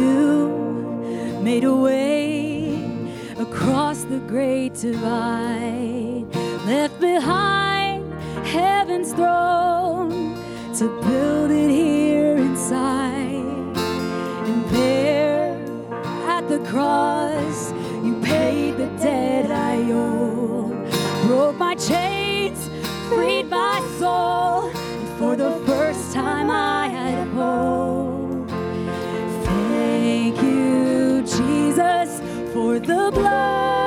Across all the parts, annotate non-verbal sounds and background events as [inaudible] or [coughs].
you made a way across the great divide, left behind heaven's throne to build it here inside. And there at the cross, you paid the debt I owe, broke my chains, freed my soul, and for the first time I for the blood.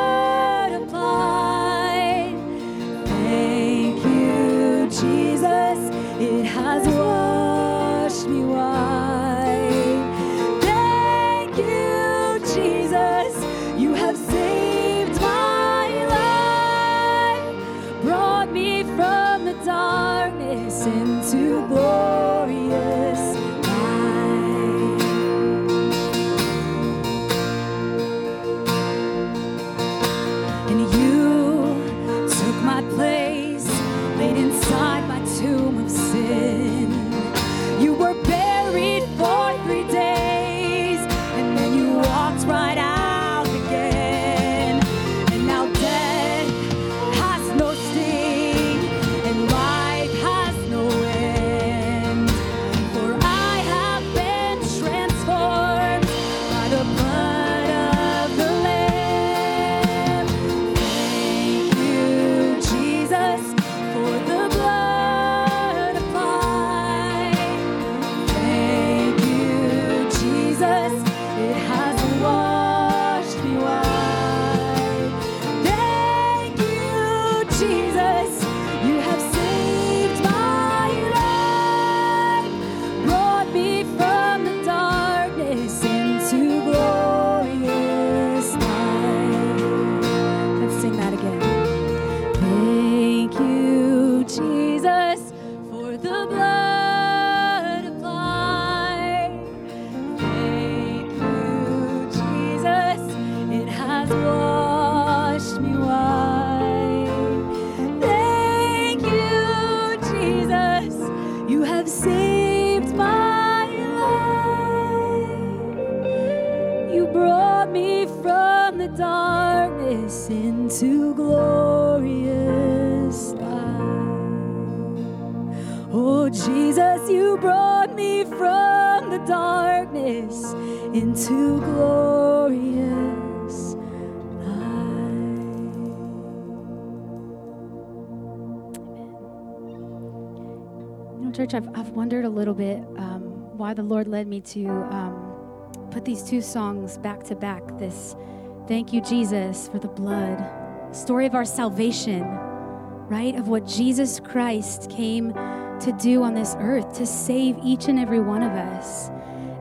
Why the Lord led me to um, put these two songs back to back. This Thank You, Jesus, for the blood, story of our salvation, right? Of what Jesus Christ came to do on this earth to save each and every one of us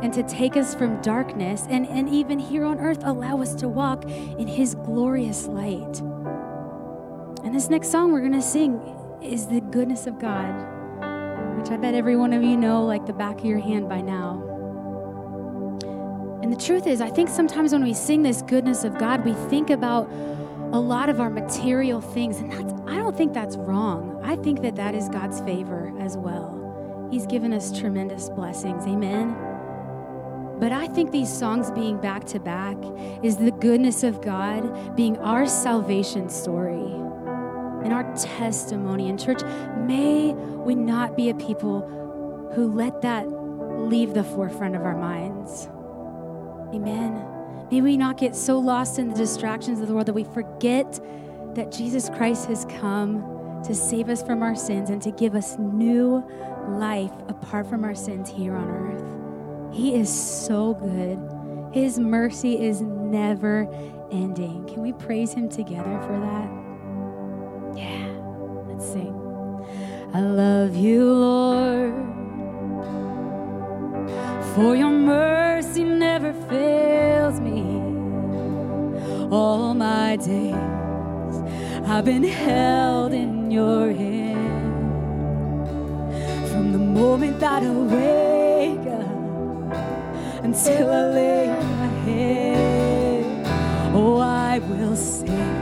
and to take us from darkness and, and even here on earth allow us to walk in his glorious light. And this next song we're going to sing is the goodness of God, which I bet every one of you know like the back of your hand by now. And the truth is, I think sometimes when we sing this goodness of God, we think about a lot of our material things. And that's, I don't think that's wrong. I think that that is God's favor as well. He's given us tremendous blessings. Amen. But I think these songs being back to back is the goodness of God being our salvation story and our testimony. In church, may we not be a people who let that leave the forefront of our minds. Amen. May we not get so lost in the distractions of the world that we forget that Jesus Christ has come to save us from our sins and to give us new life apart from our sins here on earth. He is so good. His mercy is never ending. Can we praise Him together for that? Yeah, let's sing. I love you, Lord, for your mercy never fails me all my days. I've been held in your hand from the moment that I wake up until I lay my head. Oh, I will sing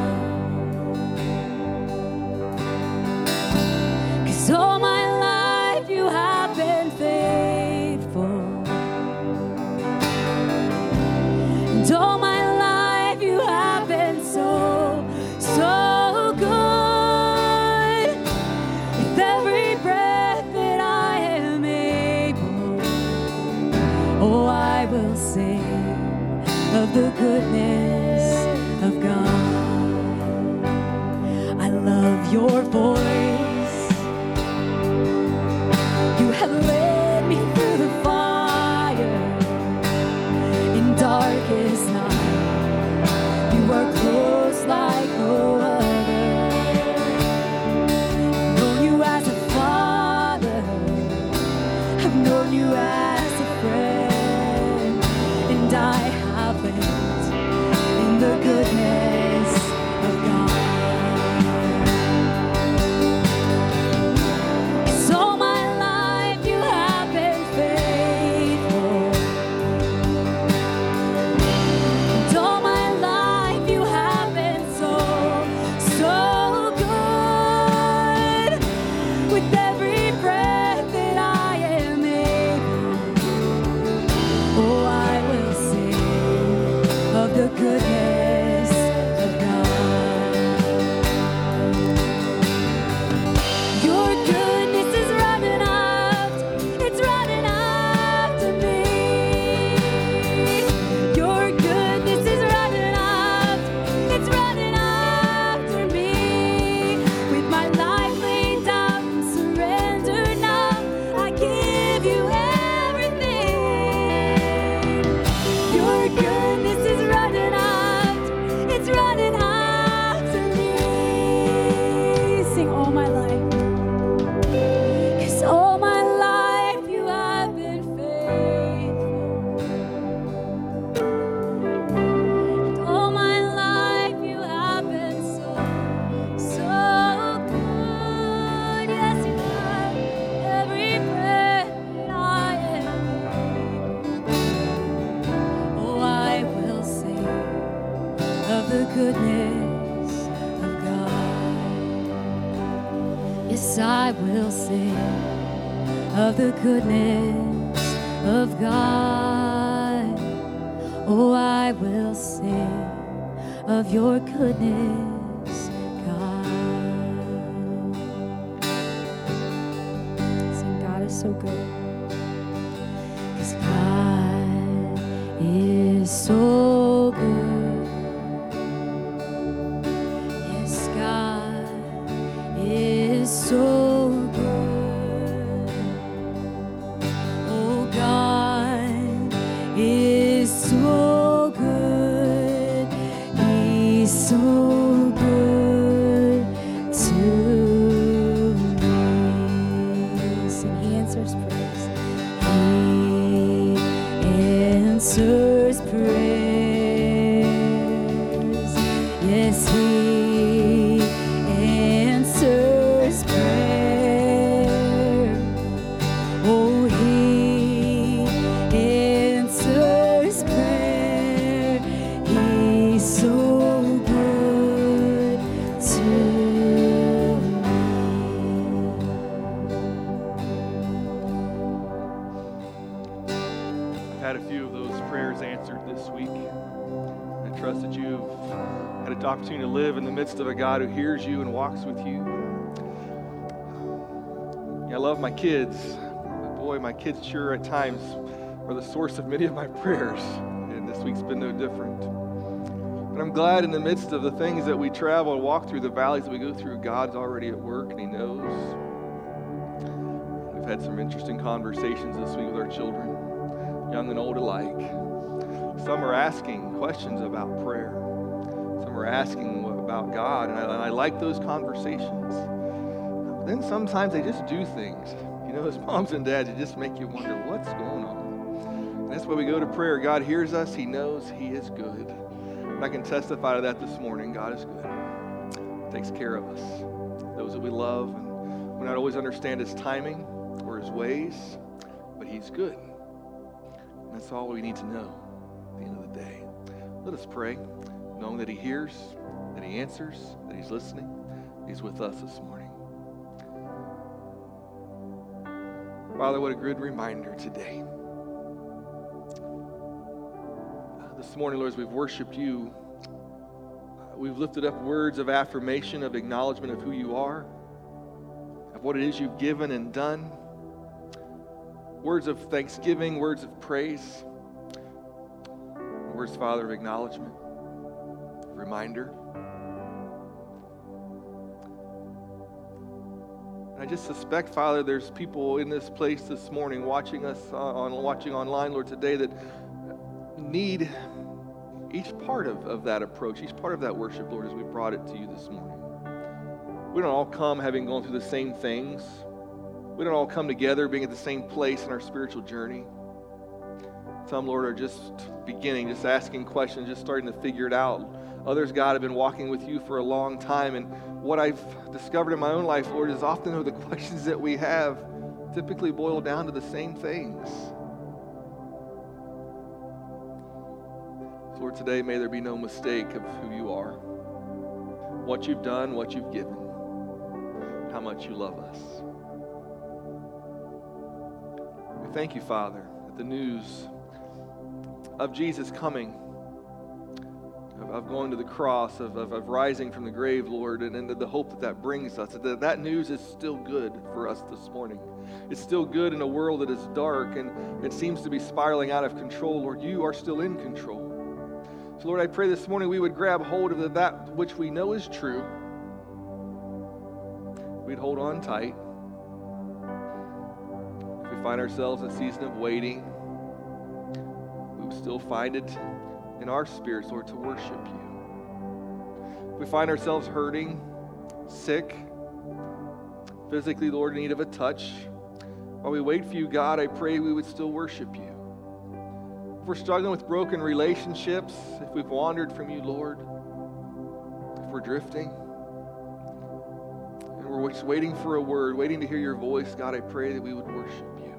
Goodness of God. I love your voice. answers praise. He answers praise. Midst of a God who hears you and walks with you. Yeah, I love my kids. Boy, my kids sure at times are the source of many of my prayers. And this week's been no different. But I'm glad in the midst of the things that we travel and walk through, the valleys that we go through, God's already at work and He knows. We've had some interesting conversations this week with our children young and old alike. Some are asking questions about prayer. Asking about God, and I, and I like those conversations. Then sometimes they just do things. You know, [laughs] as moms and dads, it just make you wonder what's going on. And that's why we go to prayer. God hears us. He knows He is good. And I can testify to that this morning. God is good. Takes care of us. Those that we love, and we not always understand His timing or His ways, but He's good. And that's all we need to know at the end of the day. Let us pray, knowing that He hears, that He answers, that He's listening. He's with us this morning. Father, what a good reminder today. Uh, This morning, Lord, as we've worshiped you, uh, we've lifted up words of affirmation, of acknowledgement of who you are, of what it is you've given and done words of thanksgiving, words of praise, words, Father, of acknowledgement, reminder. I just suspect, Father, there's people in this place this morning watching us uh, on watching online, Lord, today that need each part of, of that approach, each part of that worship, Lord, as we brought it to you this morning. We don't all come having gone through the same things. We don't all come together being at the same place in our spiritual journey. Some, Lord, are just beginning, just asking questions, just starting to figure it out. Others, God, have been walking with you for a long time. And what I've discovered in my own life, Lord, is often the [laughs] questions that we have typically boil down to the same things. Lord, today may there be no mistake of who you are, what you've done, what you've given, how much you love us. We thank you, Father, that the news of Jesus coming, of, of going to the cross, of, of, of rising from the grave, Lord, and, and the hope that that brings us, that that news is still good for us this morning. It's still good in a world that is dark and it seems to be spiraling out of control. Lord, you are still in control. So, Lord, I pray this morning we would grab hold of that which we know is true. We'd hold on tight If we find ourselves in a season of waiting, we would still find it in our spirits, Lord, to worship you. If we find ourselves hurting, sick, physically, Lord, in need of a touch, while we wait for you, God, I pray we would still worship you. If we're struggling with broken relationships, if we've wandered from you, Lord, if we're drifting, and we're just waiting for a word, waiting to hear your voice, God, I pray that we would worship you.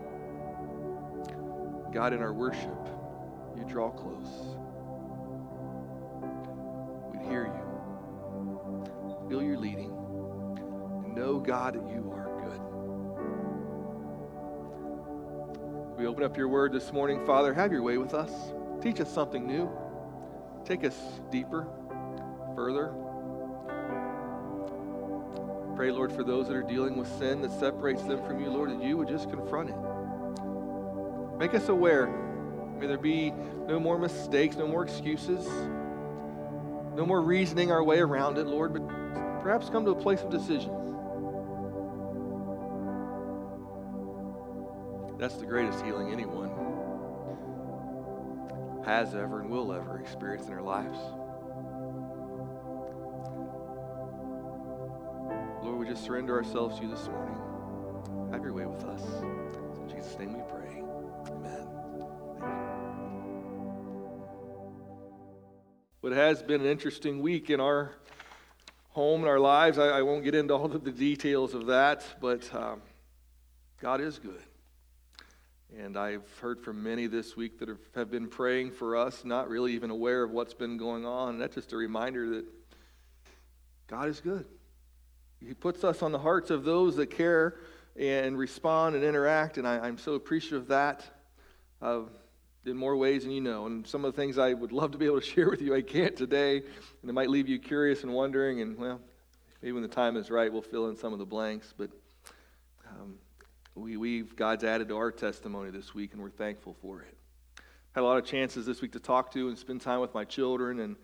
God, in our worship, you draw close. God, you are good. We open up your word this morning, Father. Have your way with us. Teach us something new. Take us deeper, further. Pray, Lord, for those that are dealing with sin that separates them from you, Lord, that you would just confront it. Make us aware. May there be no more mistakes, no more excuses, no more reasoning our way around it, Lord, but perhaps come to a place of decision. That's the greatest healing anyone has ever and will ever experience in their lives. Lord, we just surrender ourselves to you this morning. Have your way with us. In Jesus' name we pray. Amen. What has been an interesting week in our home and our lives. I, I, won't get into all of the details of that, but um, God is good. And I've heard from many this week that have, been praying for us, not really even aware of what's been going on. And that's just a reminder that God is good. He puts us on the hearts of those that care and respond and interact, and I, am so appreciative of that uh, in more ways than you know. And some of the things I would love to be able to [laughs] share with you, I can't today, and it might leave you curious and wondering. And well, maybe when the time is right, we'll fill in some of the blanks. But we, we've God's added to our testimony this week, and we're thankful for it. Had a lot of chances this week to talk to and spend time with my children, and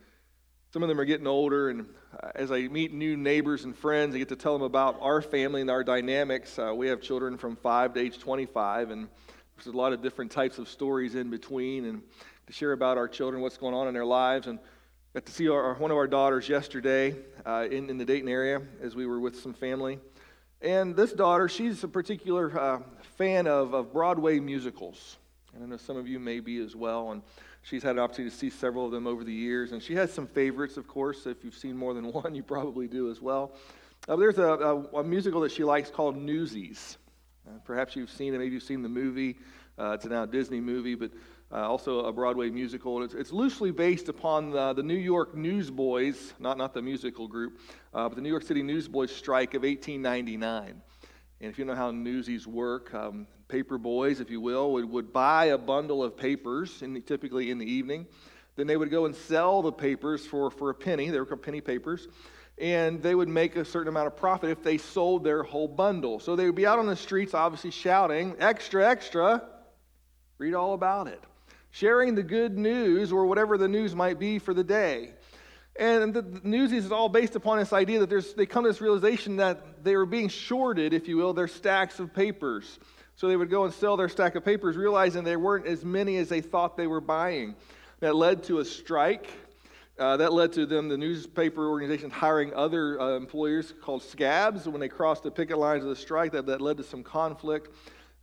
some of them are getting older. And uh, as I meet new neighbors and friends, I get to tell them about our family and our dynamics. Uh, we have children from five to age 25, and there's a lot of different types of stories in between, and to share about our children, what's going on in their lives, and got to see our, one of our daughters yesterday uh, in, in the Dayton area as we were with some family. And this daughter, she's a particular uh, fan of, of Broadway musicals. And I know some of you may be as well. And she's had an opportunity to see several of them over the years. And she has some favorites, of course. If you've seen more than [laughs] one, you probably do as well. Uh, there's a, a, a, musical that she likes called Newsies. Uh, perhaps you've seen it, maybe you've seen the movie. Uh, it's a now Disney movie, but uh, also a Broadway musical. It's, it's, loosely based upon the, the, New York Newsboys, not, not the musical group, uh, but the New York City Newsboys strike of 1899. And if you know how newsies work, um, paper boys, if you will, would, would buy a bundle of papers, in the, typically in the evening. Then they would go and sell the papers for, for a penny. They were called penny papers. And they would make a certain amount of profit if they sold their whole bundle. So they would be out on the streets, obviously shouting, Extra, extra! Read all about it sharing the good news or whatever the news might be for the day. And the news is all based upon this idea that there's, they come to this realization that they were being shorted, if you will, their stacks of papers. So they would go and sell their stack of papers, realizing there weren't as many as they thought they were buying. That led to a strike. Uh, that led to them, the newspaper organization, hiring other uh, employers called scabs. When they crossed the picket lines of the strike, that, that led to some conflict.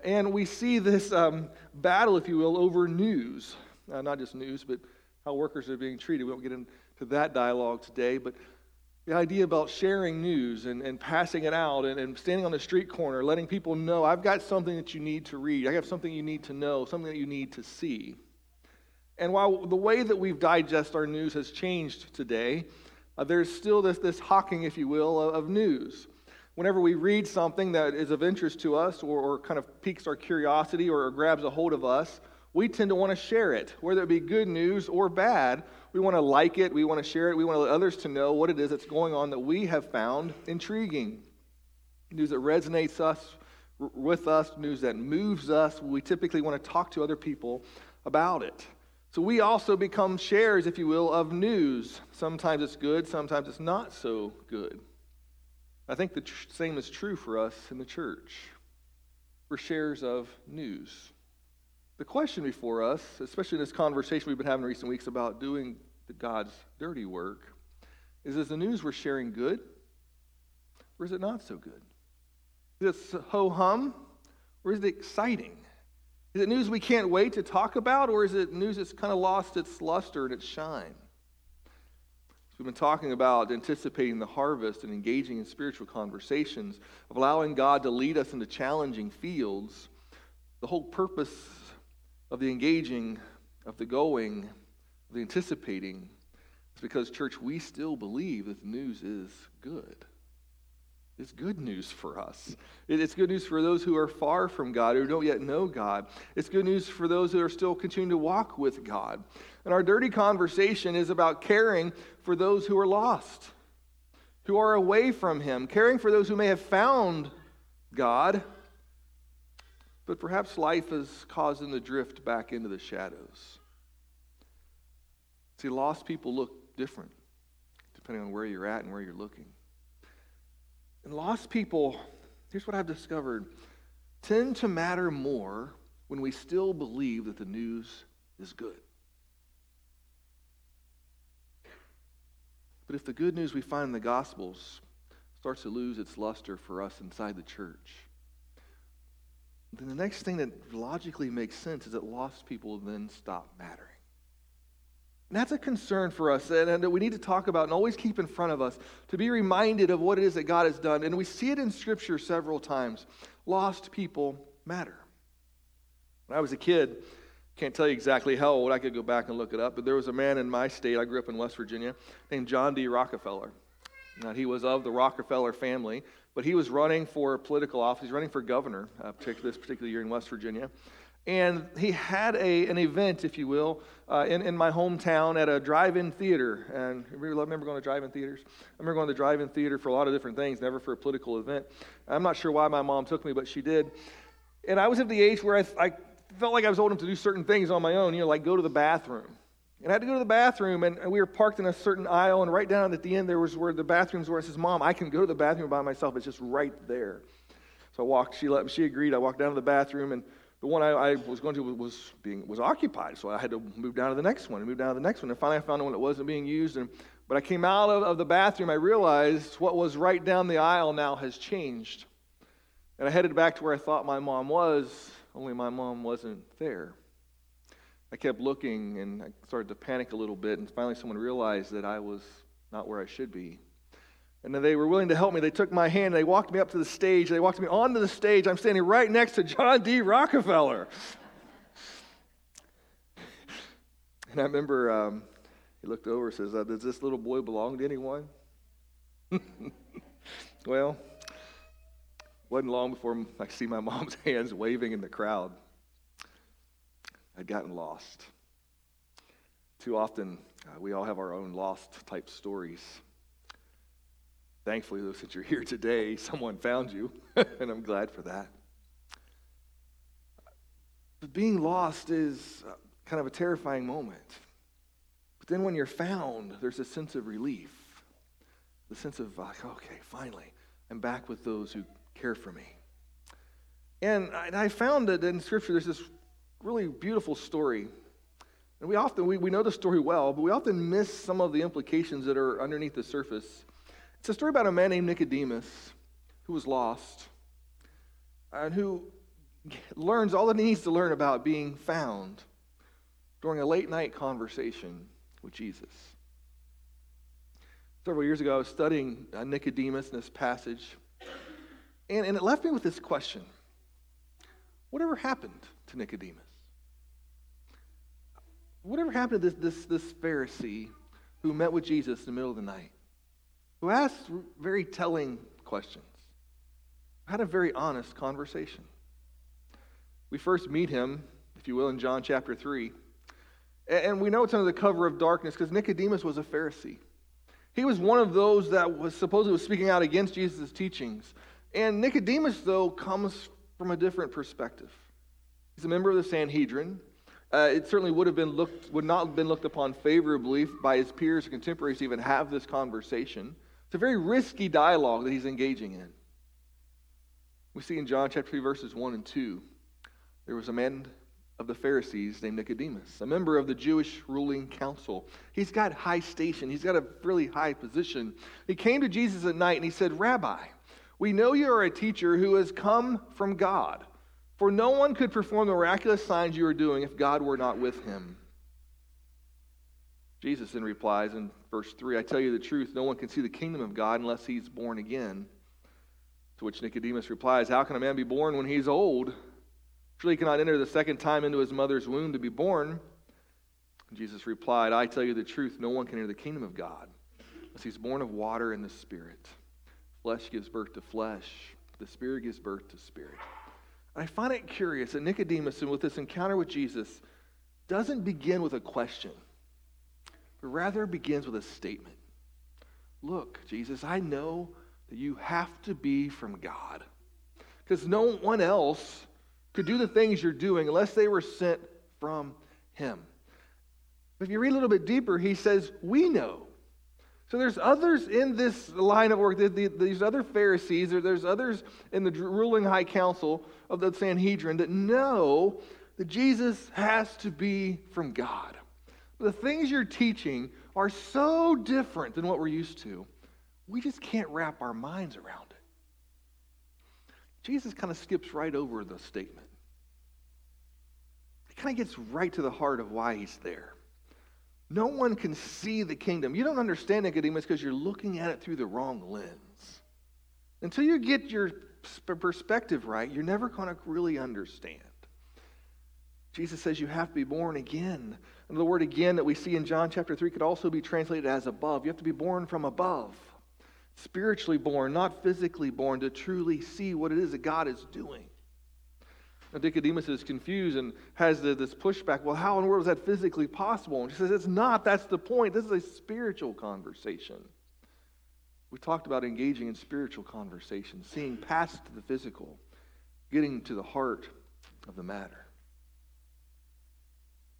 And we see this um, battle, if you will, over news. Uh, not just news, but how workers are being treated. We won't get into that dialogue today, but the idea about sharing news and, and passing it out and, and standing on the street corner, letting people know, I've got something that you need to read. I have something you need to know, something that you need to see. And while the way that we've digest our news has changed today, uh, there's still this, this hawking, if you will, of, of news whenever we read something that is of interest to us or, or kind of piques our curiosity or, grabs a hold of us, we tend to want to share it, whether it be good news or bad. We want to like it, we want to share it, we want to let others to know what it is that's going on that we have found intriguing. News that resonates us with us, news that moves us. We typically want to talk to other people about it. So we also become shares, if you will, of news. Sometimes it's good, sometimes it's not so good. I think the tr- same is true for us in the church. We're shares of news. The question before us, especially in this conversation we've been having in recent weeks about doing God's dirty work, is is the news we're sharing good or is it not so good? Is it ho hum or is it exciting? Is it news we can't wait to talk about or is it news that's kind of lost its luster and its shine? We've been talking about anticipating the harvest and engaging in spiritual conversations, of allowing God to lead us into challenging fields. The whole purpose of the engaging, of the going, of the anticipating is because, church, we still believe that the news is good. It's good news for us. It's good news for those who are far from God, who don't yet know God. It's good news for those who are still continuing to walk with God. And our dirty conversation is about caring for those who are lost, who are away from Him, caring for those who may have found God, but perhaps life caused them to drift back into the shadows. See, lost people look different depending on where you're at and where you're looking. And lost people, here's what I've discovered, tend to matter more when we still believe that the news is good. But if the good news we find in the Gospels starts to lose its luster for us inside the church, then the next thing that logically makes sense is that lost people then stop mattering. And that's a concern for us and, and that we need to talk about and always keep in front of us to be reminded of what it is that God has done. And we see it in Scripture several times. Lost people matter. When I was a kid, can't tell you exactly how old, I could go back and look it up, but there was a man in my state, I grew up in West Virginia, named John D. Rockefeller. Now, he was of the Rockefeller family, but he was running for political office. He's running for governor uh, this particular year in West Virginia. And he had a, an event, if you will, uh, in, in my hometown at a drive in theater. And I remember going to drive in theaters? I remember going to drive in theater for a lot of different things, never for a political event. I'm not sure why my mom took me, but she did. And I was at the age where I, I felt like I was old enough to do certain things on my own, you know, like go to the bathroom. And I had to go to the bathroom, and, we were parked in a certain aisle, and right down at the end there was where the bathrooms were. I says, Mom, I can go to the bathroom by myself. It's just right there. So I walked, she let she agreed. I walked down to the bathroom, and the one I, I, was going to was being was occupied, so I had to move down to the next one and move down to the next one. And finally, I found one that wasn't being used. And but I came out of, of the bathroom, I realized what was right down the aisle now has changed. And I headed back to where I thought my mom was, only my mom wasn't there. I kept looking and I started to panic a little bit, and finally, someone realized that I was not where I should be. And they were willing to help me. They took my hand, they walked me up to the stage, they walked me onto the stage. I'm standing right next to John D. Rockefeller. [laughs] and I remember um, he looked over and says, uh, Does this little boy belong to anyone? [laughs] well, wasn't long before I see my mom's [laughs] hands waving in the crowd. I'd gotten lost. Too often, uh, we all have our own lost type stories. Thankfully, though, since you're here today, [laughs] someone found you, [laughs] and I'm glad for that. But being lost is uh, kind of a terrifying moment. But then when you're found, there's a sense of relief, the sense of, like, okay, finally, I'm back with those who care for me. And I found that in Scripture, there's this really beautiful story. And we often, we, we know the story well, but we often miss some of the implications that are underneath the surface. It's a story about a man named Nicodemus who was lost and who learns all that he needs to learn about being found during a late night conversation with Jesus. Several years ago, I was studying uh, Nicodemus in this passage, and, and it left me with this question Whatever happened to Nicodemus? Whatever happened to this, this, this Pharisee who met with Jesus in the middle of the night, who asked very telling questions, had a very honest conversation? We first meet him, if you will, in John chapter 3. And we know it's under the cover of darkness because Nicodemus was a Pharisee. He was one of those that was supposedly speaking out against Jesus' teachings. And Nicodemus, though, comes from a different perspective. He's a member of the Sanhedrin. Uh, it certainly would have been looked would not have been looked upon favorably by his peers and contemporaries to even have this conversation. It's a very risky dialogue that he's engaging in. We see in John chapter 3, verses 1 and 2, there was a man of the Pharisees named Nicodemus, a member of the Jewish ruling council. He's got high station, he's got a really high position. He came to Jesus at night and he said, Rabbi, we know you are a teacher who has come from God, for no one could perform the miraculous signs you are doing if God were not with him. Jesus then replies in verse 3 I tell you the truth, no one can see the kingdom of God unless he's born again. To which Nicodemus replies, How can a man be born when he's old? Surely he cannot enter the second time into his mother's womb to be born. Jesus replied, I tell you the truth, no one can enter the kingdom of God unless he's born of water and the Spirit. Flesh gives birth to flesh, the Spirit gives birth to spirit. And I find it curious that Nicodemus, and with this encounter with Jesus, doesn't begin with a question, but rather begins with a statement. Look, Jesus, I know that you have to be from God because no one else could do the things you're doing unless they were sent from Him. If you read a little bit deeper, he says, We know so there's others in this line of work, these other Pharisees, or there's others in the ruling high council of the Sanhedrin that know that Jesus has to be from God. The things you're teaching are so different than what we're used to, we just can't wrap our minds around it. Jesus kind of skips right over the statement. He kind of gets right to the heart of why he's there. No one can see the kingdom. You don't understand Nicodemus because you're looking at it through the wrong lens. Until you get your perspective right, you're never going to really understand. Jesus says you have to be born again. And the word again that we see in John chapter 3 could also be translated as above. You have to be born from above, spiritually born, not physically born, to truly see what it is that God is doing. Nicodemus is confused and has the, this pushback. Well, how in the world is that physically possible? And she says, It's not. That's the point. This is a spiritual conversation. We talked about engaging in spiritual conversation, seeing past the physical, getting to the heart of the matter.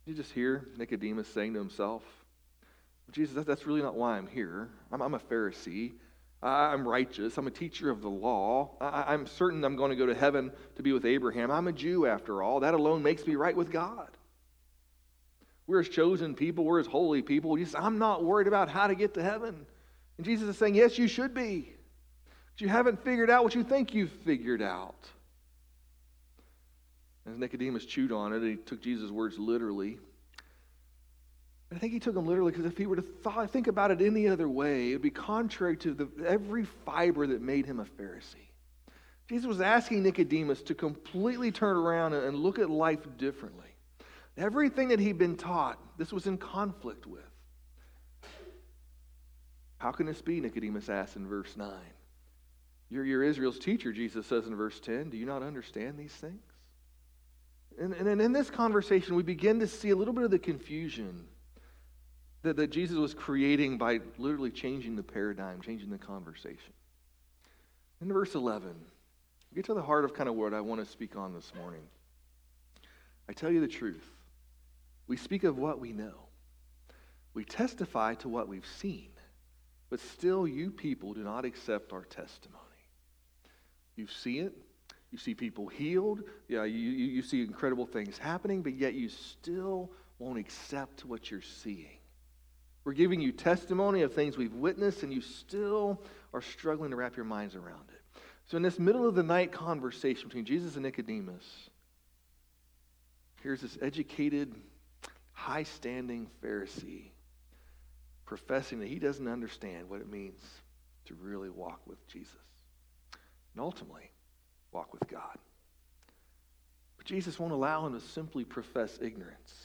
You just hear Nicodemus saying to himself, Jesus, that's really not why I'm here. I'm, I'm a Pharisee. I'm righteous. I'm a teacher of the law. I'm certain I'm going to go to heaven to be with Abraham. I'm a Jew after all. That alone makes me right with God. We're his chosen people. We're his holy people. I'm not worried about how to get to heaven. And Jesus is saying, Yes, you should be. But you haven't figured out what you think you've figured out. As Nicodemus chewed on it, he took Jesus' words literally. I think he took them literally because if he were to think about it any other way, it would be contrary to the, every fiber that made him a Pharisee. Jesus was asking Nicodemus to completely turn around and look at life differently. Everything that he'd been taught, this was in conflict with. How can this be? Nicodemus asks in verse 9. You're, you're Israel's teacher, Jesus says in verse 10. Do you not understand these things? And, and in this conversation, we begin to see a little bit of the confusion that, that Jesus was creating by literally changing the paradigm, changing the conversation. In verse 11, we get to the heart of kind of what I want to speak on this morning. I tell you the truth. We speak of what we know. We testify to what we've seen. But still, you people do not accept our testimony. You see it. You see people healed. Yeah, you, you see incredible things happening, but yet you still won't accept what you're seeing. We're giving you testimony of things we've witnessed, and you still are struggling to wrap your minds around it. So, in this middle of the night conversation between Jesus and Nicodemus, here's this educated, high standing Pharisee professing that he doesn't understand what it means to really walk with Jesus and ultimately walk with God. But Jesus won't allow him to simply profess ignorance.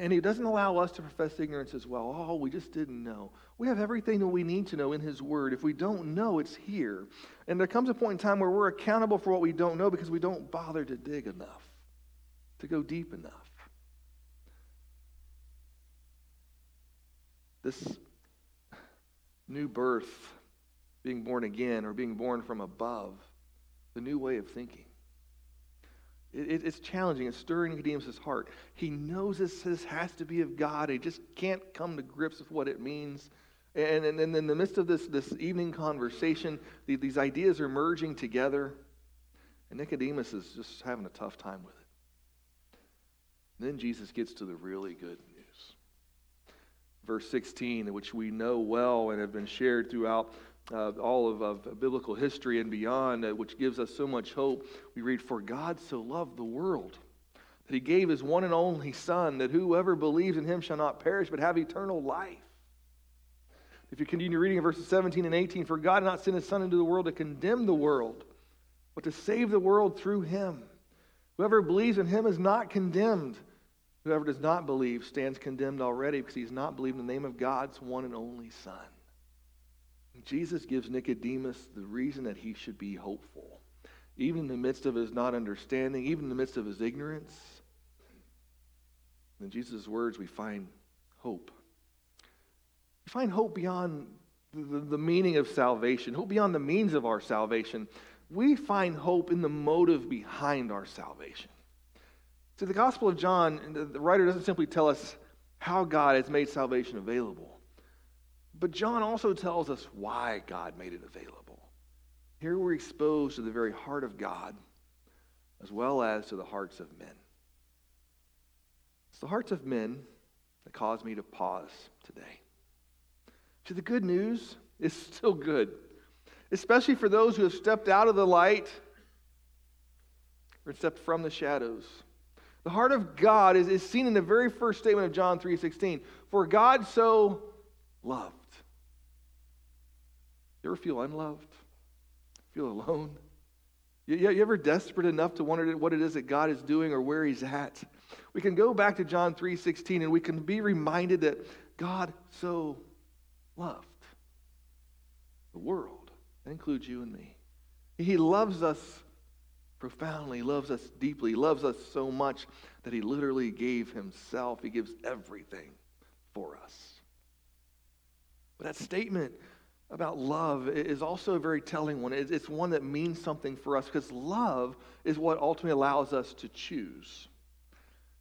And he doesn't allow us to profess ignorance as well. Oh, we just didn't know. We have everything that we need to know in his word. If we don't know, it's here. And there comes a point in time where we're accountable for what we don't know because we don't bother to dig enough, to go deep enough. This new birth, being born again, or being born from above, the new way of thinking. It, it, it's challenging. It's stirring Nicodemus' heart. He knows this, this has to be of God. He just can't come to grips with what it means. And, and, and in the midst of this, this evening conversation, the, these ideas are merging together. And Nicodemus is just having a tough time with it. And then Jesus gets to the really good news. Verse 16, which we know well and have been shared throughout uh, all of, of, biblical history and beyond, uh, which gives us so much hope. We read, For God so loved the world that he gave his one and only Son, that whoever believes in him shall not perish but have eternal life. If you continue reading in verses 17 and 18, For God did not send his Son into the world to condemn the world, but to save the world through him. Whoever believes in him is not condemned. Whoever does not believe stands condemned already because he has not believed in the name of God's one and only Son. Jesus gives Nicodemus the reason that he should be hopeful, even in the midst of his not understanding, even in the midst of his ignorance. In Jesus' words, we find hope. We find hope beyond the, the meaning of salvation, hope beyond the means of our salvation. We find hope in the motive behind our salvation. See, the Gospel of John, the writer doesn't simply tell us how God has made salvation available. But John also tells us why God made it available. Here we're exposed to the very heart of God as well as to the hearts of men. It's the hearts of men that cause me to pause today. See, the good news is [laughs] still good, especially for those who have stepped out of the light or stepped from the shadows. The heart of God is, is seen in the very first statement of John 3:16. For God so loved. You ever feel unloved? Feel alone? You, you ever desperate enough to wonder what it is that God is doing or where He's at? We can go back to John 3:16 and we can be reminded that God so loved the world. That includes you and me. He loves us profoundly, loves us deeply, loves us so much that he literally gave himself. He gives everything for us. But that statement about love is also a very telling one. It's one that means something for us because love is what ultimately allows us to choose.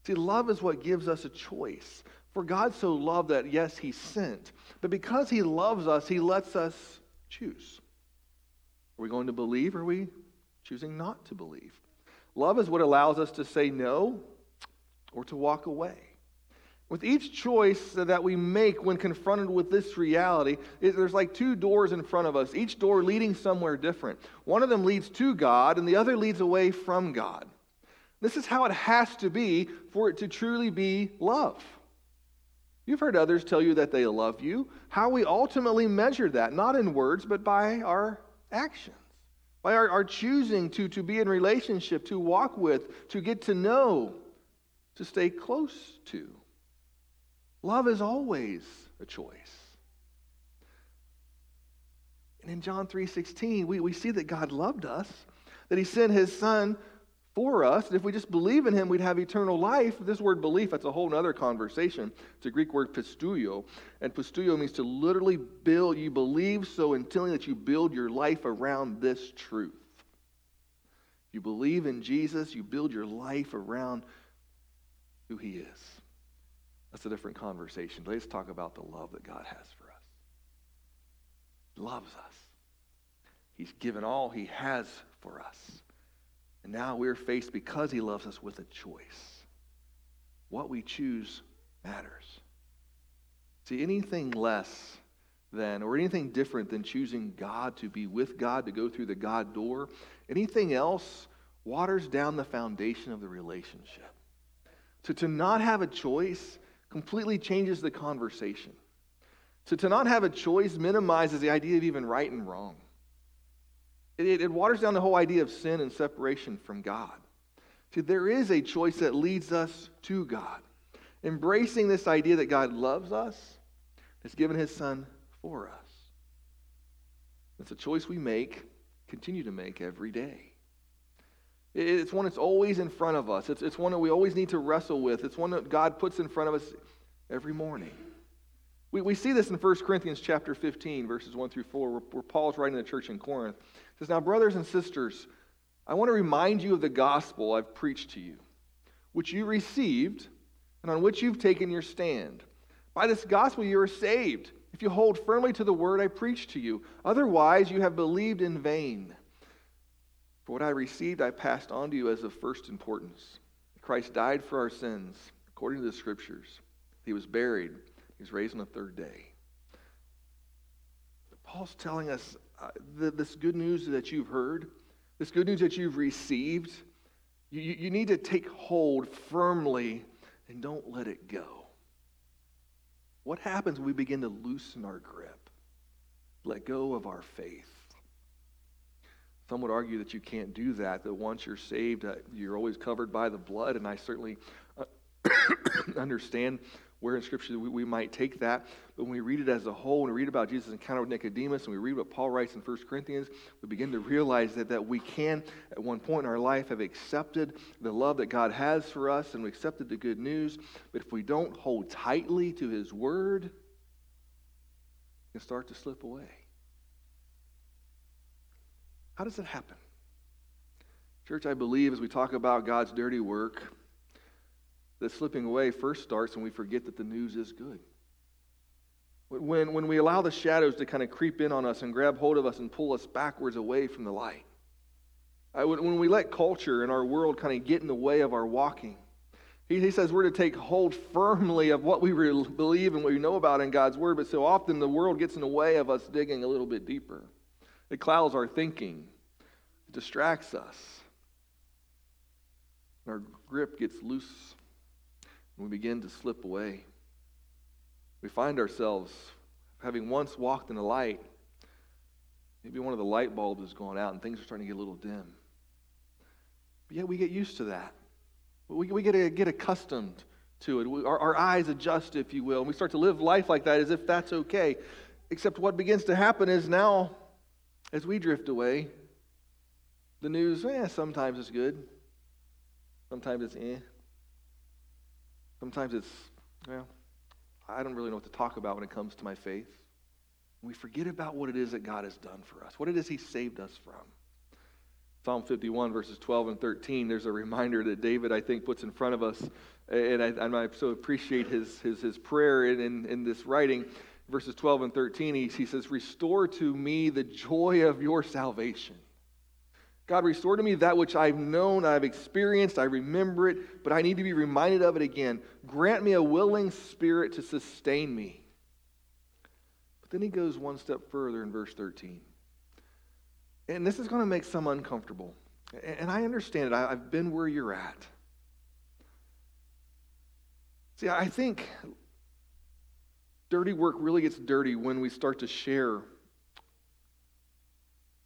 See, love is what gives us a choice. For God so loved that, yes, he sent, but because he loves us, he lets us choose. Are we going to believe or are we choosing not to believe? Love is what allows us to say no or to walk away. With each choice that we make when confronted with this reality, there's like two doors in front of us, each door leading somewhere different. One of them leads to God, and the other leads away from God. This is how it has to be for it to truly be love. You've heard others tell you that they love you. How we ultimately measure that, not in words, but by our actions, by our, our choosing to, to be in relationship, to walk with, to get to know, to stay close to. Love is always a choice. And in John 3:16, we, we see that God loved us, that he sent his son for us. And if we just believe in him, we'd have eternal life. This word belief, that's a whole other conversation. It's a Greek word pisteuo. And pisteuo means to literally build. You believe so until that you build your life around this truth. You believe in Jesus, you build your life around who he is. That's a different conversation. Let's talk about the love that God has for us. He loves us. He's given all he has for us. And now we're faced, because he loves us, with a choice. What we choose matters. See, anything less than, or anything different than choosing God to be with God, to go through the God door, anything else waters down the foundation of the relationship. So to not have a choice completely changes the conversation. So to not have a choice minimizes the idea of even right and wrong. It, it waters down the whole idea of sin and separation from God. See, there is a choice that leads us to God. Embracing this idea that God loves us, has given his son for us. It's a choice we make, continue to make every day. It's one that's always in front of us. It's, it's one that we always need to wrestle with. It's one that God puts in front of us every morning. We, we see this in 1 Corinthians chapter 15, verses 1 through 4, where, where Paul's writing to the church in Corinth He says, Now, brothers and sisters, I want to remind you of the gospel I've preached to you, which you received and on which you've taken your stand. By this gospel you are saved, if you hold firmly to the word I preached to you. Otherwise, you have believed in vain. For what I received, I passed on to you as of first importance. Christ died for our sins, according to the scriptures. He was buried. He was raised on the third day. Paul's telling us uh, the, this good news that you've heard, this good news that you've received, you, you need to take hold firmly and don't let it go. What happens when we begin to loosen our grip, let go of our faith? Some would argue that you can't do that, that once you're saved, uh, you're always covered by the blood, and I certainly uh, [coughs] understand where in Scripture we, we might take that. But when we read it as a whole, and we read about Jesus' encounter with Nicodemus, and we read what Paul writes in 1 Corinthians, we begin to realize that, that we can, at one point in our life, have accepted the love that God has for us, and we accepted the good news. But if we don't hold tightly to His Word, it can start to slip away. How does it happen? Church, I believe as we talk about God's dirty work, that slipping away first starts when we forget that the news is good. When, when we allow the shadows to kind of creep in on us and grab hold of us and pull us backwards away from the light. I, when we let culture and our world kind of get in the way of our walking. He, he says we're to take hold firmly of what we re- believe and what we know about in God's Word, but so often the world gets in the way of us digging a little bit deeper. It clouds our thinking, it distracts us. and Our grip gets loose we begin to slip away. We find ourselves having once walked in the light, maybe one of the light bulbs has gone out and things are starting to get a little dim. But yet we get used to that. We, we get, get accustomed to it. We, our, our eyes adjust, if you will, and we start to live life like that as if that's okay. Except what begins to happen is now, as we drift away, the news, eh, sometimes it's good. Sometimes it's eh. Sometimes it's, well, I don't really know what to talk about when it comes to my faith. We forget about what it is that God has done for us, what it is He saved us from. Psalm 51, verses 12 and 13, there's a reminder that David, I think, puts in front of us. And I, and I so appreciate his, his, his prayer in, in, in, this writing. Verses 12 and 13, he, he says, Restore to me the joy of your salvation. God, restore to me that which I've known, I've experienced, I remember it, but I need to be reminded of it again. Grant me a willing spirit to sustain me. But then he goes one step further in verse 13. And this is going to make some uncomfortable. And I understand it. I've been where you're at. See, I think dirty work really gets dirty when we start to share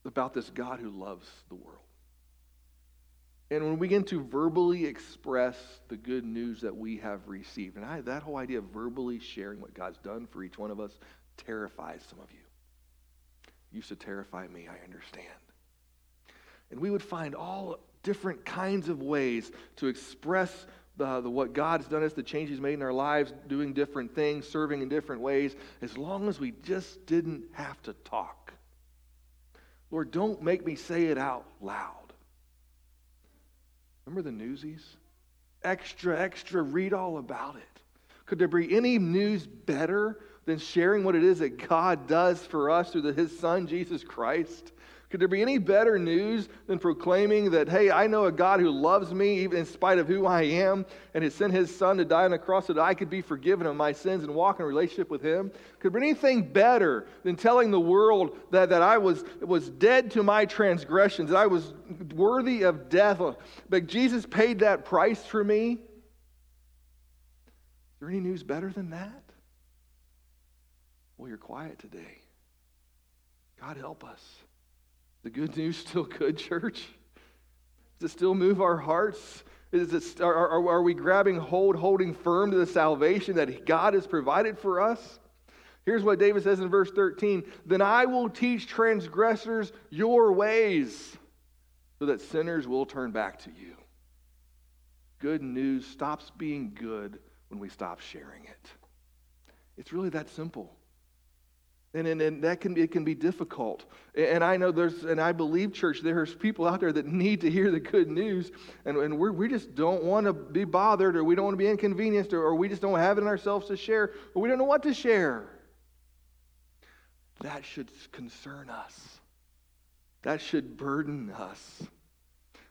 about this God who loves the world. And when we begin to verbally express the good news that we have received, and I, that whole idea of verbally sharing what God's done for each one of us terrifies some of you used to terrify me, I understand. And we would find all different kinds of ways to express the, the, what God's done us, the change He's made in our lives, doing different things, serving in different ways, as long as we just didn't have to talk. Lord, don't make me say it out loud. Remember the newsies? Extra, extra, read all about it. Could there be any news better than sharing what it is that God does for us through the, His Son, Jesus Christ? Could there be any better news than proclaiming that, hey, I know a God who loves me even in spite of who I am and has sent his son to die on the cross so that I could be forgiven of my sins and walk in a relationship with him? Could there be anything better than telling the world that, that I was, was dead to my transgressions, that I was worthy of death, but Jesus paid that price for me? Is there any news better than that? Well, you're quiet today. God help us. The good news still good, church? Does it still move our hearts? Is it, are, are, are we grabbing hold, holding firm to the salvation that God has provided for us? Here's what David says in verse 13 Then I will teach transgressors your ways, so that sinners will turn back to you. Good news stops being good when we stop sharing it. It's really that simple. And, and, and that can be, it can be difficult. And I know there's, and I believe, church, there's people out there that need to hear the good news. And, and we we just don't want to be bothered, or we don't want to be inconvenienced, or, or we just don't have it in ourselves to share, or we don't know what to share. That should concern us. That should burden us.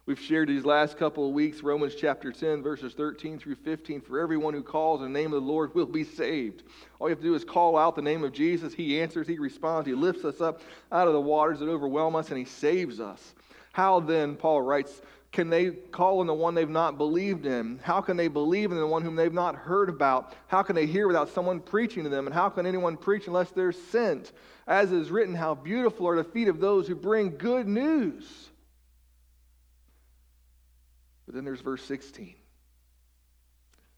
We've shared these last couple of weeks Romans chapter 10, verses 13 through 15. For everyone who calls in the name of the Lord will be saved. All you have to do is call out the name of Jesus. He answers, He responds, He lifts us up out of the waters that overwhelm us, and He saves us. How then, Paul writes, can they call on the one they've not believed in? How can they believe in the one whom they've not heard about? How can they hear without someone preaching to them? And how can anyone preach unless they're sent? As is written, how beautiful are the feet of those who bring good news. But then there's verse 16.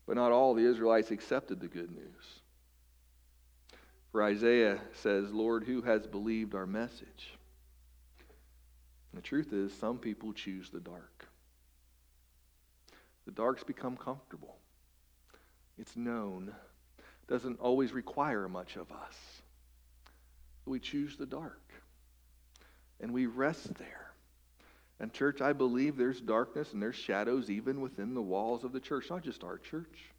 But not all the Israelites accepted the good news. For Isaiah says, Lord, who has believed our message? And the truth is, some people choose the dark. The dark's become comfortable. It's known. Doesn't always require much of us. We choose the dark. And we rest there. And, church, I believe there's darkness and there's shadows even within the walls of the church, not just our church.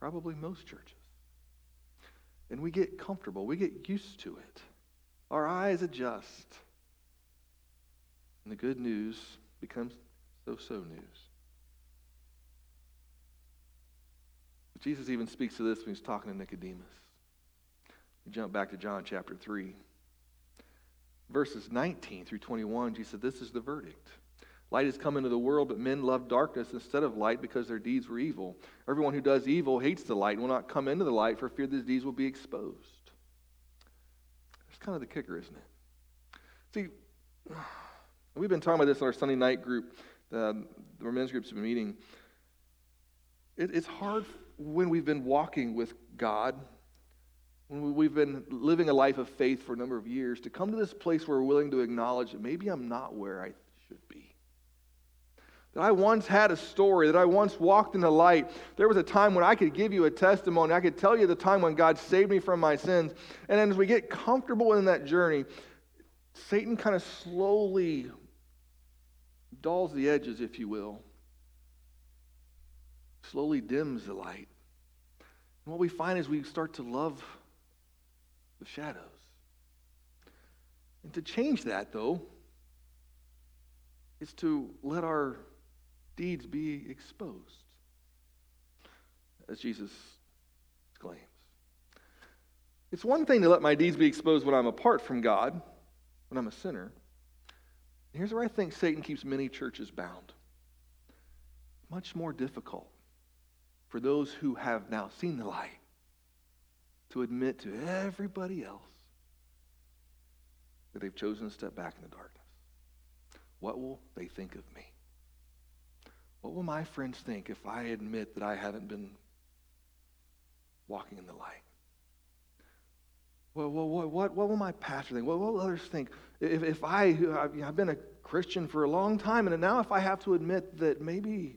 Probably most churches. And we get comfortable, we get used to it. Our eyes adjust. And the good news becomes so so news. Jesus even speaks to this when he's talking to Nicodemus. We jump back to John chapter 3 verses 19 through 21, Jesus said, This is the verdict. Light has come into the world, but men love darkness instead of light because their deeds were evil. Everyone who does evil hates the light and will not come into the light for fear that his deeds will be exposed. That's kind of the kicker, isn't it? See, we've been talking about this in our Sunday night group, the, our men's groups have been meeting. It, it's hard when we've been walking with God, when we've been living a life of faith for a number of years, to come to this place where we're willing to acknowledge that maybe I'm not where I should be that I once had a story, that I once walked in the light. There was a time when I could give you a testimony. I could tell you the time when God saved me from my sins. And then as we get comfortable in that journey, Satan kind of slowly dulls the edges, if you will, slowly dims the light. And what we find is we start to love the shadows. And to change that, though, is to let our deeds be exposed, as Jesus claims. It's one thing to let my deeds be exposed when I'm apart from God, when I'm a sinner. Here's where I think Satan keeps many churches bound. Much more difficult for those who have now seen the light to admit to everybody else that they've chosen to step back in the darkness. What will they think of me? What will my friends think if I admit that I haven't been walking in the light? Well what, what, what will my pastor think? What will others think? If, if I, I've been a Christian for a long time, and now if I have to admit that maybe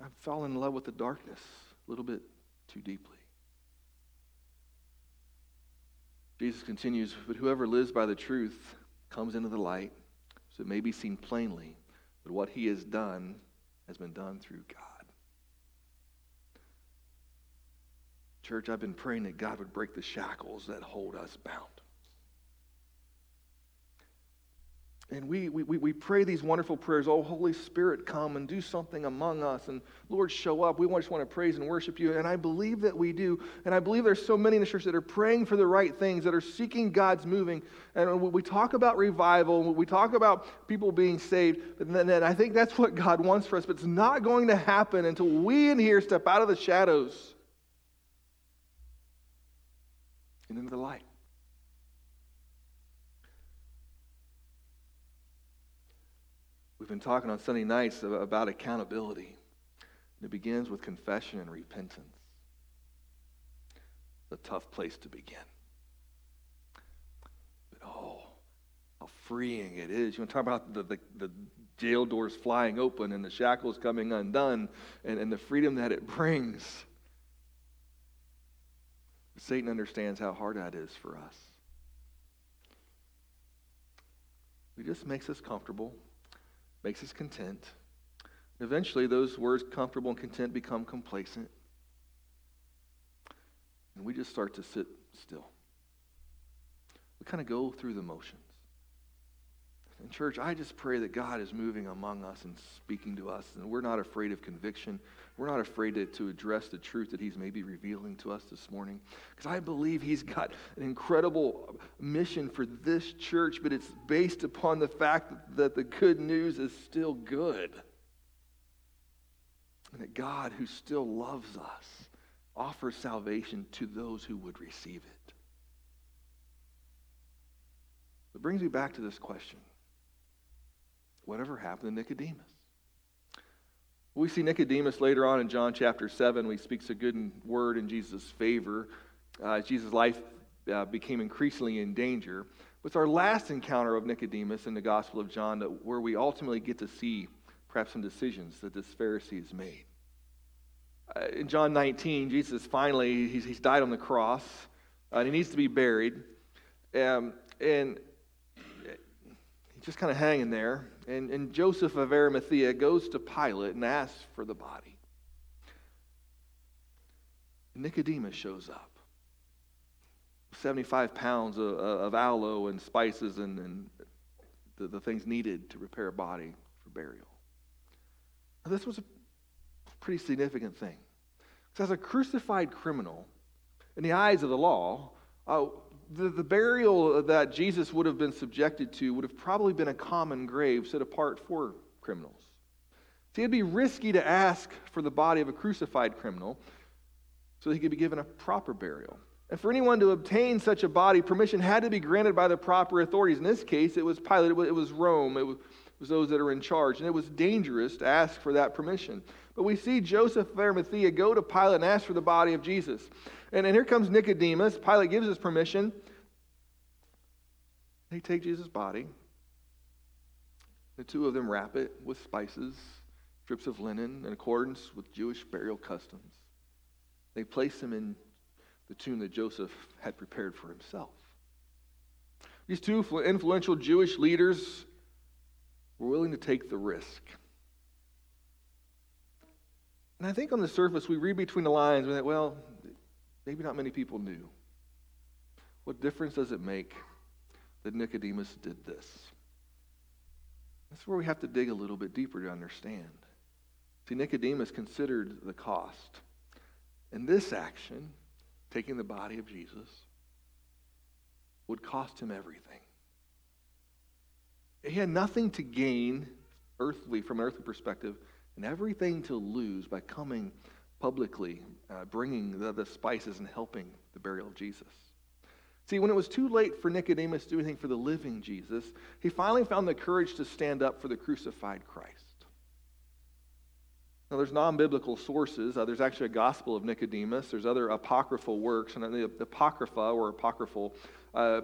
I've fallen in love with the darkness a little bit too deeply. Jesus continues, but whoever lives by the truth comes into the light, so it may be seen plainly that what he has done has been done through God. Church, I've been praying that God would break the shackles that hold us bound. And we, we, we pray these wonderful prayers. Oh, Holy Spirit, come and do something among us. And Lord, show up. We just want to praise and worship you. And I believe that we do. And I believe there's so many in the church that are praying for the right things, that are seeking God's moving. And we talk about revival, we talk about people being saved. And then I think that's what God wants for us. But it's not going to happen until we in here step out of the shadows and into the light. We've been talking on Sunday nights about accountability. It begins with confession and repentance. A tough place to begin. But oh, how freeing it is. You want to talk about the, the, the jail doors flying open and the shackles coming undone and, and the freedom that it brings. Satan understands how hard that is for us. It just makes us comfortable makes us content. Eventually, those words, comfortable and content, become complacent. And we just start to sit still. We kind of go through the motions. In church, I just pray that God is moving among us and speaking to us, and we're not afraid of conviction. We're not afraid to, to address the truth that He's maybe revealing to us this morning. Because I believe He's got an incredible mission for this church, but it's based upon the fact that the good news is still good. And that God, who still loves us, offers salvation to those who would receive it. It brings me back to this question whatever happened to Nicodemus. We see Nicodemus later on in John chapter 7. He speaks a good word in Jesus' favor. Uh, Jesus' life uh, became increasingly in danger. It's our last encounter of Nicodemus in the Gospel of John that, where we ultimately get to see perhaps some decisions that this Pharisee has made. Uh, in John 19, Jesus finally, he's, he's died on the cross, uh, and he needs to be buried. Um, and he's just kind of hanging there. And, and Joseph of Arimathea goes to Pilate and asks for the body. Nicodemus shows up. 75 pounds of, of aloe and spices and, and the, the things needed to repair a body for burial. Now, this was a pretty significant thing. Because as a crucified criminal, in the eyes of the law, uh, the, the burial that Jesus would have been subjected to would have probably been a common grave set apart for criminals. See, it'd be risky to ask for the body of a crucified criminal so he could be given a proper burial. And for anyone to obtain such a body, permission had to be granted by the proper authorities. In this case, it was Pilate, it was Rome, it was those that are in charge. And it was dangerous to ask for that permission. But we see Joseph of Arimathea go to Pilate and ask for the body of Jesus. And, and here comes Nicodemus. Pilate gives his permission. They take Jesus' body. The two of them wrap it with spices, strips of linen, in accordance with Jewish burial customs. They place him in the tomb that Joseph had prepared for himself. These two influential Jewish leaders were willing to take the risk. And I think on the surface, we read between the lines, and that, well, maybe not many people knew. What difference does it make that Nicodemus did this? That's where we have to dig a little bit deeper to understand. See, Nicodemus considered the cost. And this action, taking the body of Jesus, would cost him everything. He had nothing to gain earthly from an earthly perspective and everything to lose by coming publicly, uh, bringing the, the spices and helping the burial of Jesus. See, when it was too late for Nicodemus to do anything for the living Jesus, he finally found the courage to stand up for the crucified Christ. Now, there's non biblical sources. Uh, there's actually a Gospel of Nicodemus. There's other apocryphal works. And the, Apocrypha or apocryphal uh,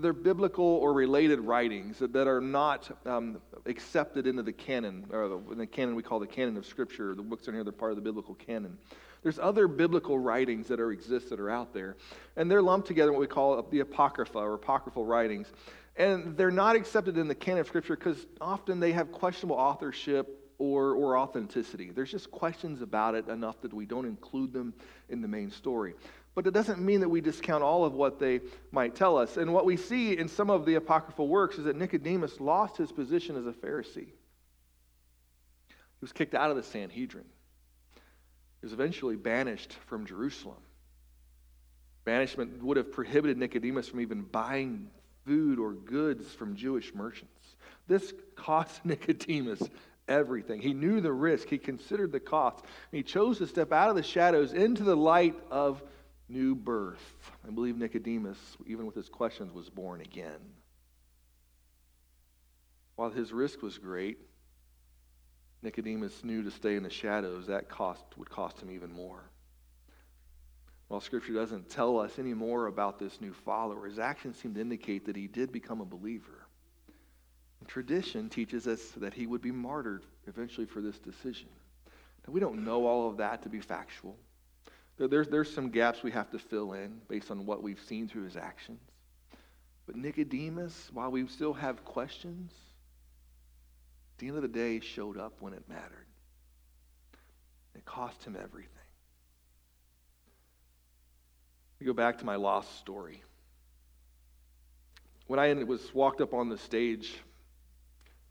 they're biblical or related writings that, are not um, accepted into the canon, or the, the, canon we call the canon of Scripture. The books in here, they're part of the biblical canon. There's other biblical writings that are exist that are out there, and they're lumped together in what we call the Apocrypha or apocryphal writings. And they're not accepted in the canon of Scripture because often they have questionable authorship or, or authenticity. There's just questions about it enough that we don't include them in the main story. But it doesn't mean that we discount all of what they might tell us. And what we see in some of the apocryphal works is that Nicodemus lost his position as a Pharisee. He was kicked out of the Sanhedrin. He was eventually banished from Jerusalem. Banishment would have prohibited Nicodemus from even buying food or goods from Jewish merchants. This cost [laughs] Nicodemus everything. He knew the risk, he considered the cost. he chose to step out of the shadows into the light of new birth. I believe Nicodemus, even with his questions, was born again. While his risk was great, Nicodemus knew to stay in the shadows, that cost would cost him even more. While Scripture doesn't tell us any more about this new follower, his actions seem to indicate that he did become a believer. And tradition teaches us that he would be martyred eventually for this decision. Now, we don't know all of that to be factual. There's, there's some gaps we have to fill in based on what we've seen through his actions. But Nicodemus, while we still have questions, at the end of the day, showed up when it mattered. It cost him everything. We go back to my lost story. When I was walked up on the stage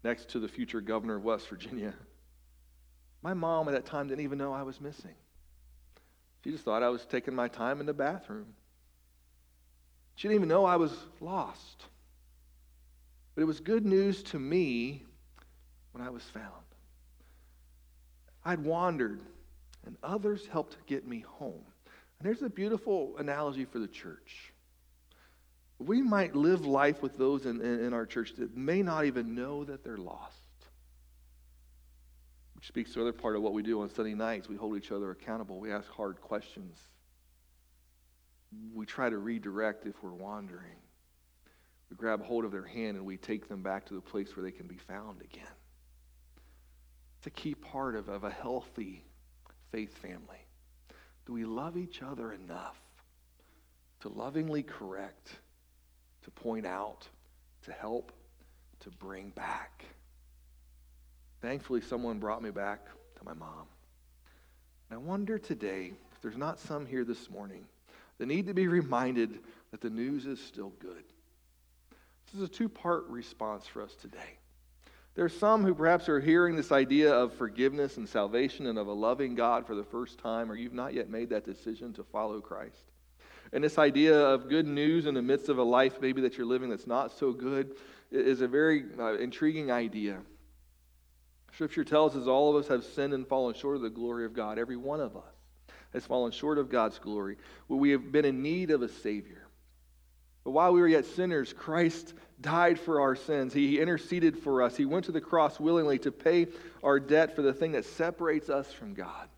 next to the future governor of West Virginia, my mom at that time didn't even know I was missing. She just thought I was taking my time in the bathroom. She didn't even know I was lost. But it was good news to me when I was found. I'd wandered, and others helped get me home. And there's a beautiful analogy for the church. We might live life with those in, in, in our church that may not even know that they're lost speaks to another part of what we do on Sunday nights. We hold each other accountable. We ask hard questions. We try to redirect if we're wandering. We grab hold of their hand and we take them back to the place where they can be found again. It's a key part of, of a healthy faith family. Do we love each other enough to lovingly correct, to point out, to help, to bring back? Thankfully, someone brought me back to my mom. And I wonder today if there's not some here this morning that need to be [laughs] reminded that the news is still good. This is a two part response for us today. There are some who perhaps are hearing this idea of forgiveness and salvation and of a loving God for the first time, or you've not yet made that decision to follow Christ. And this idea of good news in the midst of a life maybe that you're living that's not so good is a very uh, intriguing idea. Scripture tells us all of us have sinned and fallen short of the glory of God. Every one of us has fallen short of God's glory. We have been in need of a Savior. But while we were yet sinners, Christ died for our sins. He interceded for us. He went to the cross willingly to pay our debt for the thing that separates us from God.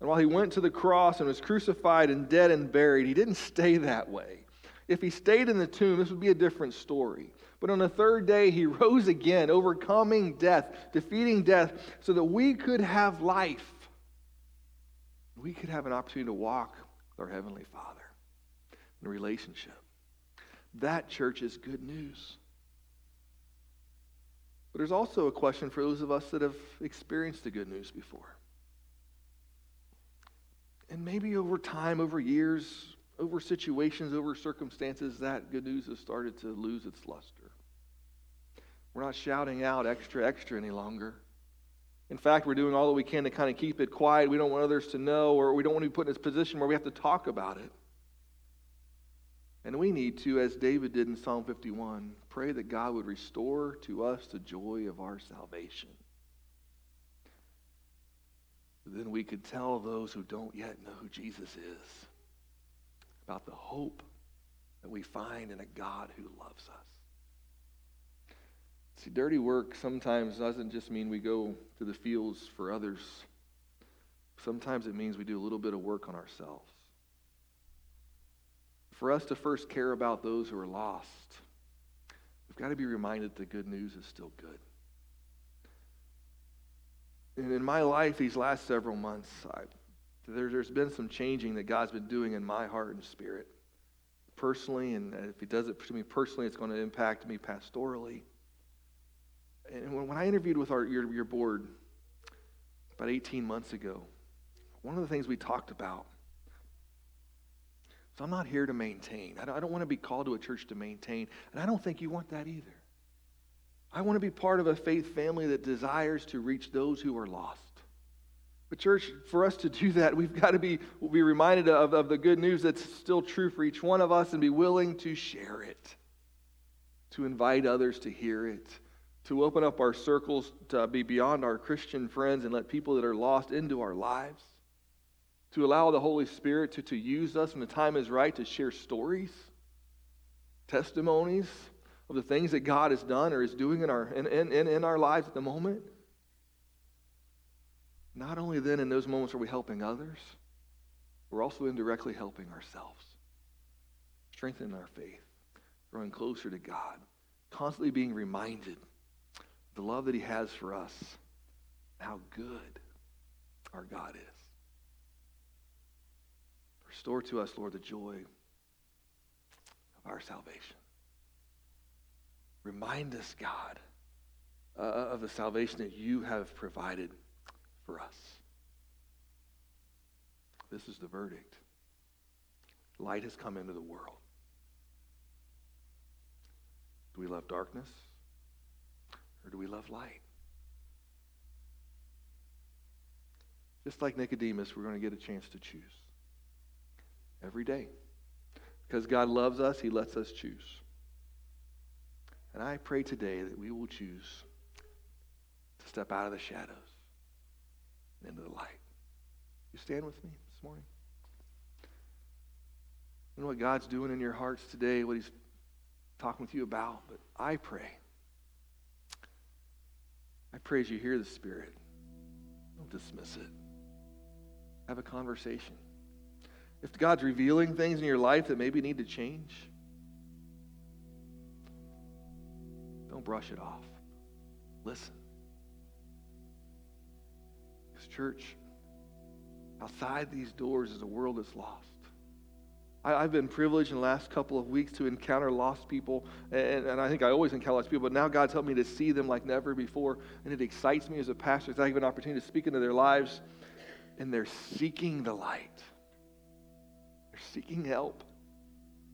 And while he went to the cross and was crucified and dead and buried, he didn't stay that way. If he stayed in the tomb, this would be a different story. But on the third day, he [laughs] rose again, overcoming death, defeating death, so that we could have life. We could have an opportunity to walk with our Heavenly Father in a relationship. That, church, is good news. But there's also a question for those of us that have experienced the good news before. And maybe over time, over years, over situations, over circumstances, that good news has started to lose its luster. We're not shouting out extra, extra any longer. In fact, we're doing all that we can to kind of keep it quiet. We don't want others to know, or we don't want to be put in this position where we have to talk about it. And we need to, as David did in Psalm 51, pray that God would restore to us the joy of our salvation. Then we could tell those who don't yet know who Jesus is about the hope that we find in a God who loves us. See, dirty work sometimes doesn't just mean we go to the fields for others. Sometimes it means we do a little bit of work on ourselves for us to first care about those who are lost, we've got to be reminded the good news is still good. And in my life, these last several months, I, there, has been some changing that God's been doing in my heart and spirit. Personally, and if He does it to me personally, it's going to impact me pastorally. And when, I interviewed with our, your, your board about 18 months ago, one of the things we talked about so I'm not here to maintain. I don't, I don't want to be called to a church to maintain. And I don't think you want that either. I want to be part of a faith family that desires to reach those who are lost. But, church, for us to do that, we've got to be, we'll be reminded of, of the good news that's still true for each one of us and be willing to share it, to invite others to hear it, to open up our circles to be beyond our Christian friends and let people that are lost into our lives to allow the Holy Spirit to, to use us when the time is right to share stories, testimonies of the things that God has done or is doing in our, in, in, in our lives at the moment. Not only then in those moments are we helping others, we're also indirectly helping ourselves, strengthening our faith, growing closer to God, constantly being reminded the love that He has for us, how good our God is. Restore to us, Lord, the joy of our salvation. Remind us, God, uh, of the salvation that you have provided for us. This is the verdict. Light has come into the world. Do we love darkness or do we love light? Just like Nicodemus, we're going to get a chance to choose every day. Because God loves us, He lets us choose. And I pray today that we will choose to step out of the shadows and into the light. You stand with me this morning? I know what God's doing in your hearts today, what He's talking with you about, but I pray. I pray as you hear the Spirit, don't dismiss it. Have a conversation. If God's revealing things in your life that maybe need to change, don't brush it off. Listen. Because, church, outside these doors is a world that's lost. I, have been privileged in the last couple of weeks to encounter lost people, and, and, I think I always encounter lost people, but now God's helped me to see them like never before, and it excites me as a pastor I have an opportunity to speak into their lives, and they're seeking the light. They're seeking help.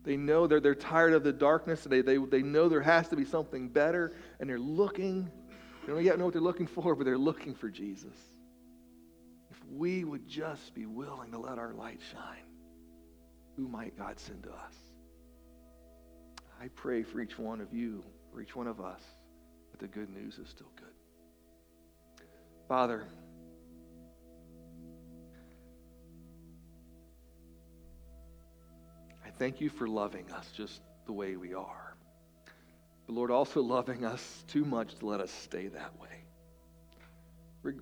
They know they're, they're tired of the darkness. and They, they, they know there has to be something better, and they're looking. They don't yet know what they're looking for, but they're looking for Jesus. If we would just be willing to let our light shine, who might God send to us? I pray for each one of you, for each one of us, that the good news is still good. Father, I thank you for loving us just the way we are. But Lord, also loving us too much to let us stay that way.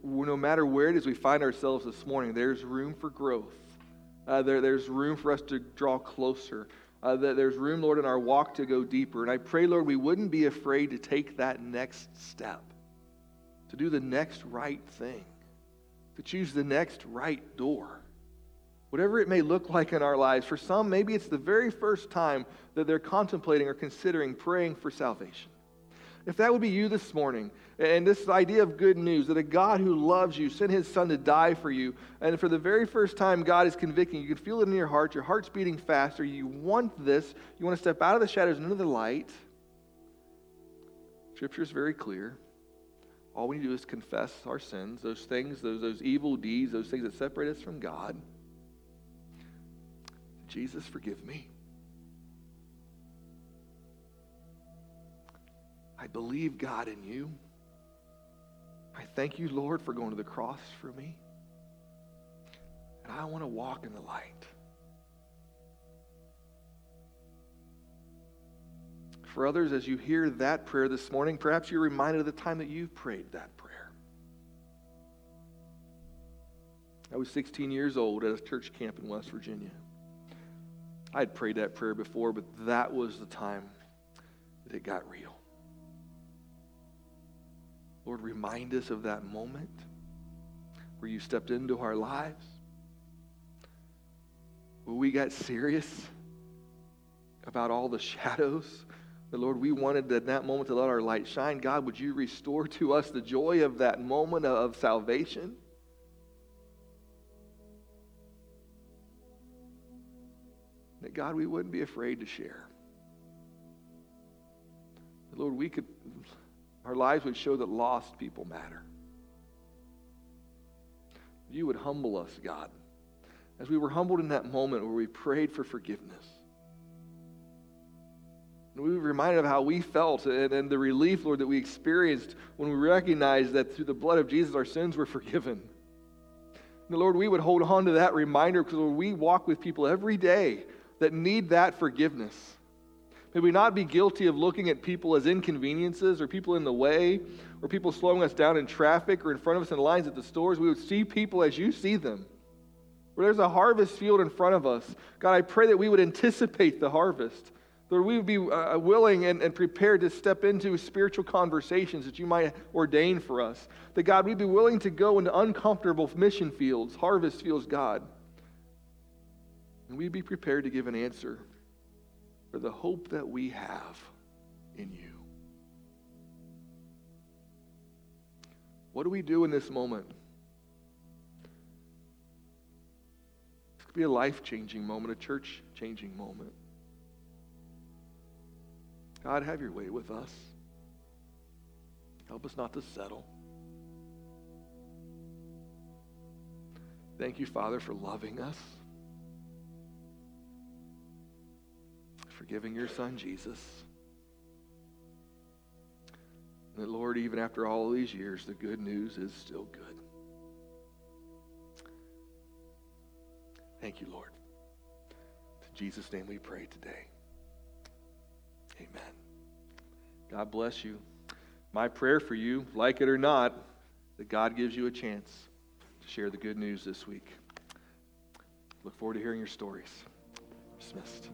No matter where it is we find ourselves this morning, there's room for growth. Uh, there, there's room for us to draw closer. Uh, that there's room, Lord, in our walk to go deeper. And I pray, Lord, we wouldn't be afraid to take that next step, to do the next right thing, to choose the next right door. Whatever it may look like in our lives, for some, maybe it's the very first time that they're contemplating or considering praying for salvation. If that would be you this morning, and this idea of good news that a God who loves you sent his son to die for you, and for the very first time God is convicting you, you can feel it in your heart, your heart's beating faster, you want this, you want to step out of the shadows and into the light. Scripture is very clear. All we need to do is confess our sins, those things, those, those evil deeds, those things that separate us from God. Jesus, forgive me. I believe, God, in you. I thank you, Lord, for going to the cross for me. And I want to walk in the light. For others, as you hear that prayer this morning, perhaps you're reminded of the time that you've prayed that prayer. I was 16 years old at a church camp in West Virginia. I had prayed that prayer before, but that was the time that it got real. Lord, remind us of that moment where you stepped into our lives, where we got serious about all the [laughs] shadows. The Lord, we wanted at that moment to let our light shine. God, would you restore to us the joy of that moment of salvation? That God, we wouldn't be afraid to share. Lord, we could our lives would show that lost people matter. You would humble us, God, as we were humbled in that moment where we prayed for forgiveness. And we were reminded of how we felt and, and the relief, Lord, that we experienced when we recognized that through the blood of Jesus our sins were forgiven. And Lord, we would hold on to that reminder because we walk with people every day that need that forgiveness. May we not be guilty of looking at people as inconveniences or people in the way or people slowing us down in traffic or in front of us in lines at the stores. We would see people as you see them. Where there's a harvest field in front of us, God, I pray that we would anticipate the harvest. Lord, we would be uh, willing and, and prepared to step into spiritual conversations that you might ordain for us. That, God, we'd be willing to go into uncomfortable mission fields, harvest fields, God. And we'd be prepared to give an answer for the hope that we have in you. What do we do in this moment? This could be a life changing moment, a church changing moment. God, have your way with us. Help us not to settle. Thank you, Father, for loving us. Forgiving your son, Jesus. And that, Lord, even after all these years, the good news is still good. Thank you, Lord. In Jesus' name we pray today. Amen. God bless you. My prayer for you, like it or not, that God gives you a chance to share the good news this week. Look forward to hearing your stories. Dismissed.